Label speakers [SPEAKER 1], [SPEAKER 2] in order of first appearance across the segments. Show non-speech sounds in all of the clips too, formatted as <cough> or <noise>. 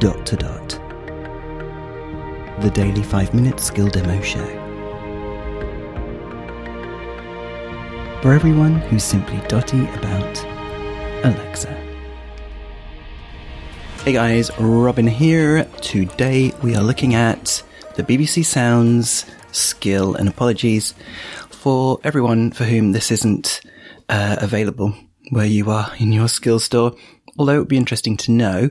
[SPEAKER 1] Dot to Dot, the daily 5 minute skill demo show. For everyone who's simply dotty about Alexa. Hey guys, Robin here. Today we are looking at the BBC Sounds skill and apologies for everyone for whom this isn't uh, available where you are in your skill store. Although it would be interesting to know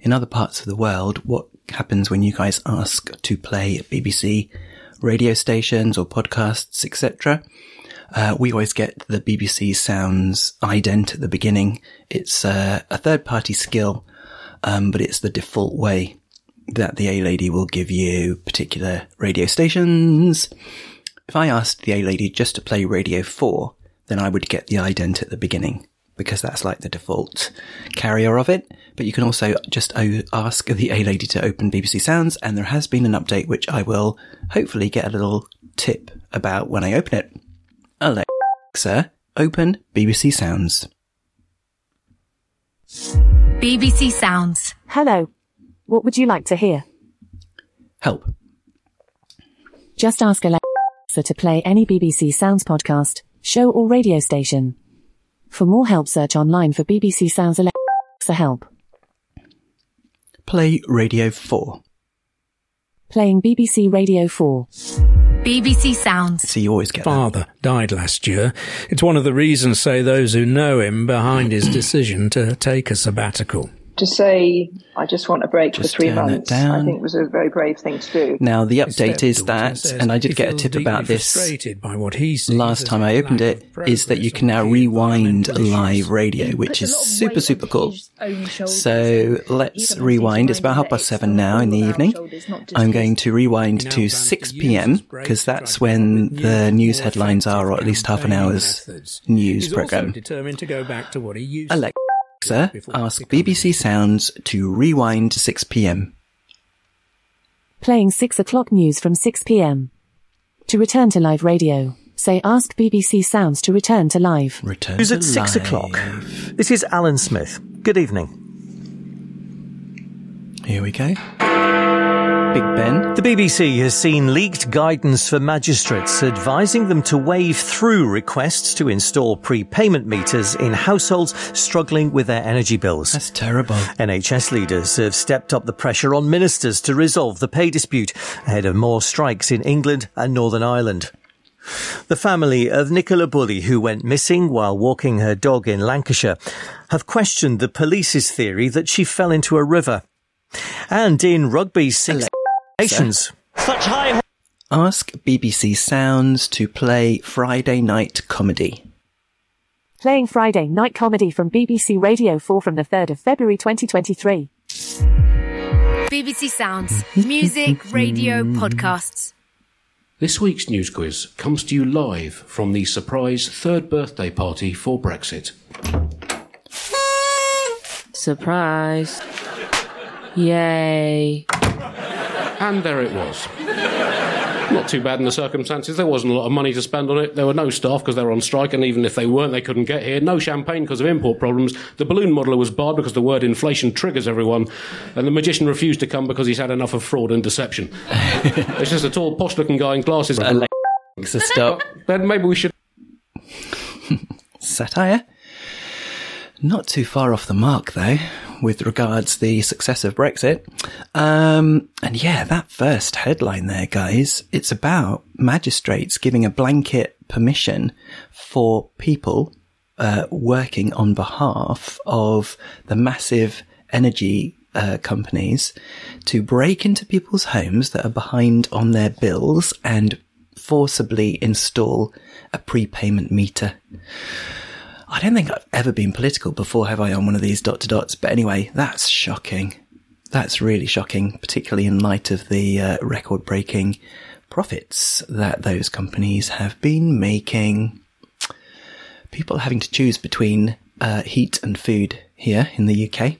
[SPEAKER 1] in other parts of the world what happens when you guys ask to play BBC radio stations or podcasts, etc. Uh, we always get the BBC Sounds ident at the beginning. It's uh, a third party skill, um, but it's the default way that the A lady will give you particular radio stations. If I asked the A lady just to play Radio 4, then I would get the ident at the beginning because that's like the default carrier of it. But you can also just ask the A lady to open BBC Sounds, and there has been an update which I will hopefully get a little tip about when I open it. Alexa, open BBC Sounds.
[SPEAKER 2] BBC Sounds.
[SPEAKER 3] Hello. What would you like to hear?
[SPEAKER 1] Help.
[SPEAKER 3] Just ask Alexa to play any BBC Sounds podcast, show or radio station. For more help search online for BBC Sounds Alexa help.
[SPEAKER 1] Play Radio 4.
[SPEAKER 3] Playing BBC Radio 4.
[SPEAKER 2] BBC Sounds.
[SPEAKER 1] So you always get that.
[SPEAKER 4] father died last year. It's one of the reasons, say those who know him, behind his decision to take a sabbatical.
[SPEAKER 5] To say I just want a break
[SPEAKER 1] Just
[SPEAKER 5] for three
[SPEAKER 1] turn it
[SPEAKER 5] months,
[SPEAKER 1] down.
[SPEAKER 5] I think was a very brave thing to do.
[SPEAKER 1] Now the update is that,
[SPEAKER 4] says
[SPEAKER 1] and I did get a tip about this
[SPEAKER 4] frustrated by what he
[SPEAKER 1] last time I opened
[SPEAKER 4] lack
[SPEAKER 1] it,
[SPEAKER 4] of
[SPEAKER 1] is that you can now rewind live radio, which is super, super cool. So let's rewind. It's about half past seven now in the evening. I'm going to rewind to 6 p.m. because that's when
[SPEAKER 4] come up with
[SPEAKER 1] the news headlines are, or at least half an
[SPEAKER 4] campaigning
[SPEAKER 1] hour's
[SPEAKER 4] methods.
[SPEAKER 1] news
[SPEAKER 4] He's
[SPEAKER 1] program.
[SPEAKER 4] also determined to go back to what he used to
[SPEAKER 1] Alexa, ask BBC Sounds to rewind to 6 p.m.
[SPEAKER 3] Playing 6 o'clock news from 6 p.m. To return to live radio, say ask BBC Sounds to return to live.
[SPEAKER 1] Return
[SPEAKER 6] News
[SPEAKER 1] to
[SPEAKER 6] at six
[SPEAKER 1] live.
[SPEAKER 6] o'clock. This is Alan Smith. Good evening.
[SPEAKER 1] Here we go. Big Ben.
[SPEAKER 6] The BBC has seen leaked guidance for magistrates advising them to waive through requests to install prepayment meters in households struggling with their energy bills.
[SPEAKER 1] That's terrible.
[SPEAKER 6] NHS leaders have stepped up the pressure on ministers to resolve the pay dispute ahead of more strikes in England and Northern Ireland. The family of Nicola Bulley, who went missing while walking her dog in Lancashire, have questioned the police's theory that she fell into a river. And in rugby's Six Nations,
[SPEAKER 1] Ask BBC Sounds to play Friday Night Comedy.
[SPEAKER 3] Playing Friday night comedy from BBC Radio 4 from the 3rd of February 2023.
[SPEAKER 2] BBC Sounds. Music, radio, podcasts.
[SPEAKER 7] This week's news quiz comes to you live from the surprise third birthday party for Brexit.
[SPEAKER 8] Surprise. Yay.
[SPEAKER 7] And there it was. Not too bad in the circumstances. There wasn't a lot of money to spend on it. There were no staff because they were on strike, and even if they weren't, they couldn't get here. No champagne because of import problems. The balloon modeller was barred because the word inflation triggers everyone. And the magician refused to come because he's had enough of fraud and deception. <laughs> it's just a tall, posh looking guy in glasses.
[SPEAKER 1] Alexa, stop.
[SPEAKER 7] Then maybe we should. <laughs>
[SPEAKER 1] Satire? Not too far off the mark, though, with regards the success of Brexit. Um, and yeah, that first headline there, guys, it's about magistrates giving a blanket permission for people uh, working on behalf of the massive energy uh, companies to break into people's homes that are behind on their bills and forcibly install a prepayment meter. I don't think I've ever been political before, have I, on one of these dot to dots? But anyway, that's shocking. That's really shocking, particularly in light of the uh, record breaking profits that those companies have been making. People having to choose between uh, heat and food here in the UK.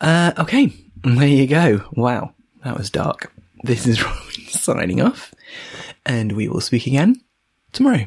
[SPEAKER 1] Uh, okay, <laughs> there you go. Wow, that was dark. This is <laughs> Robin signing off, and we will speak again tomorrow.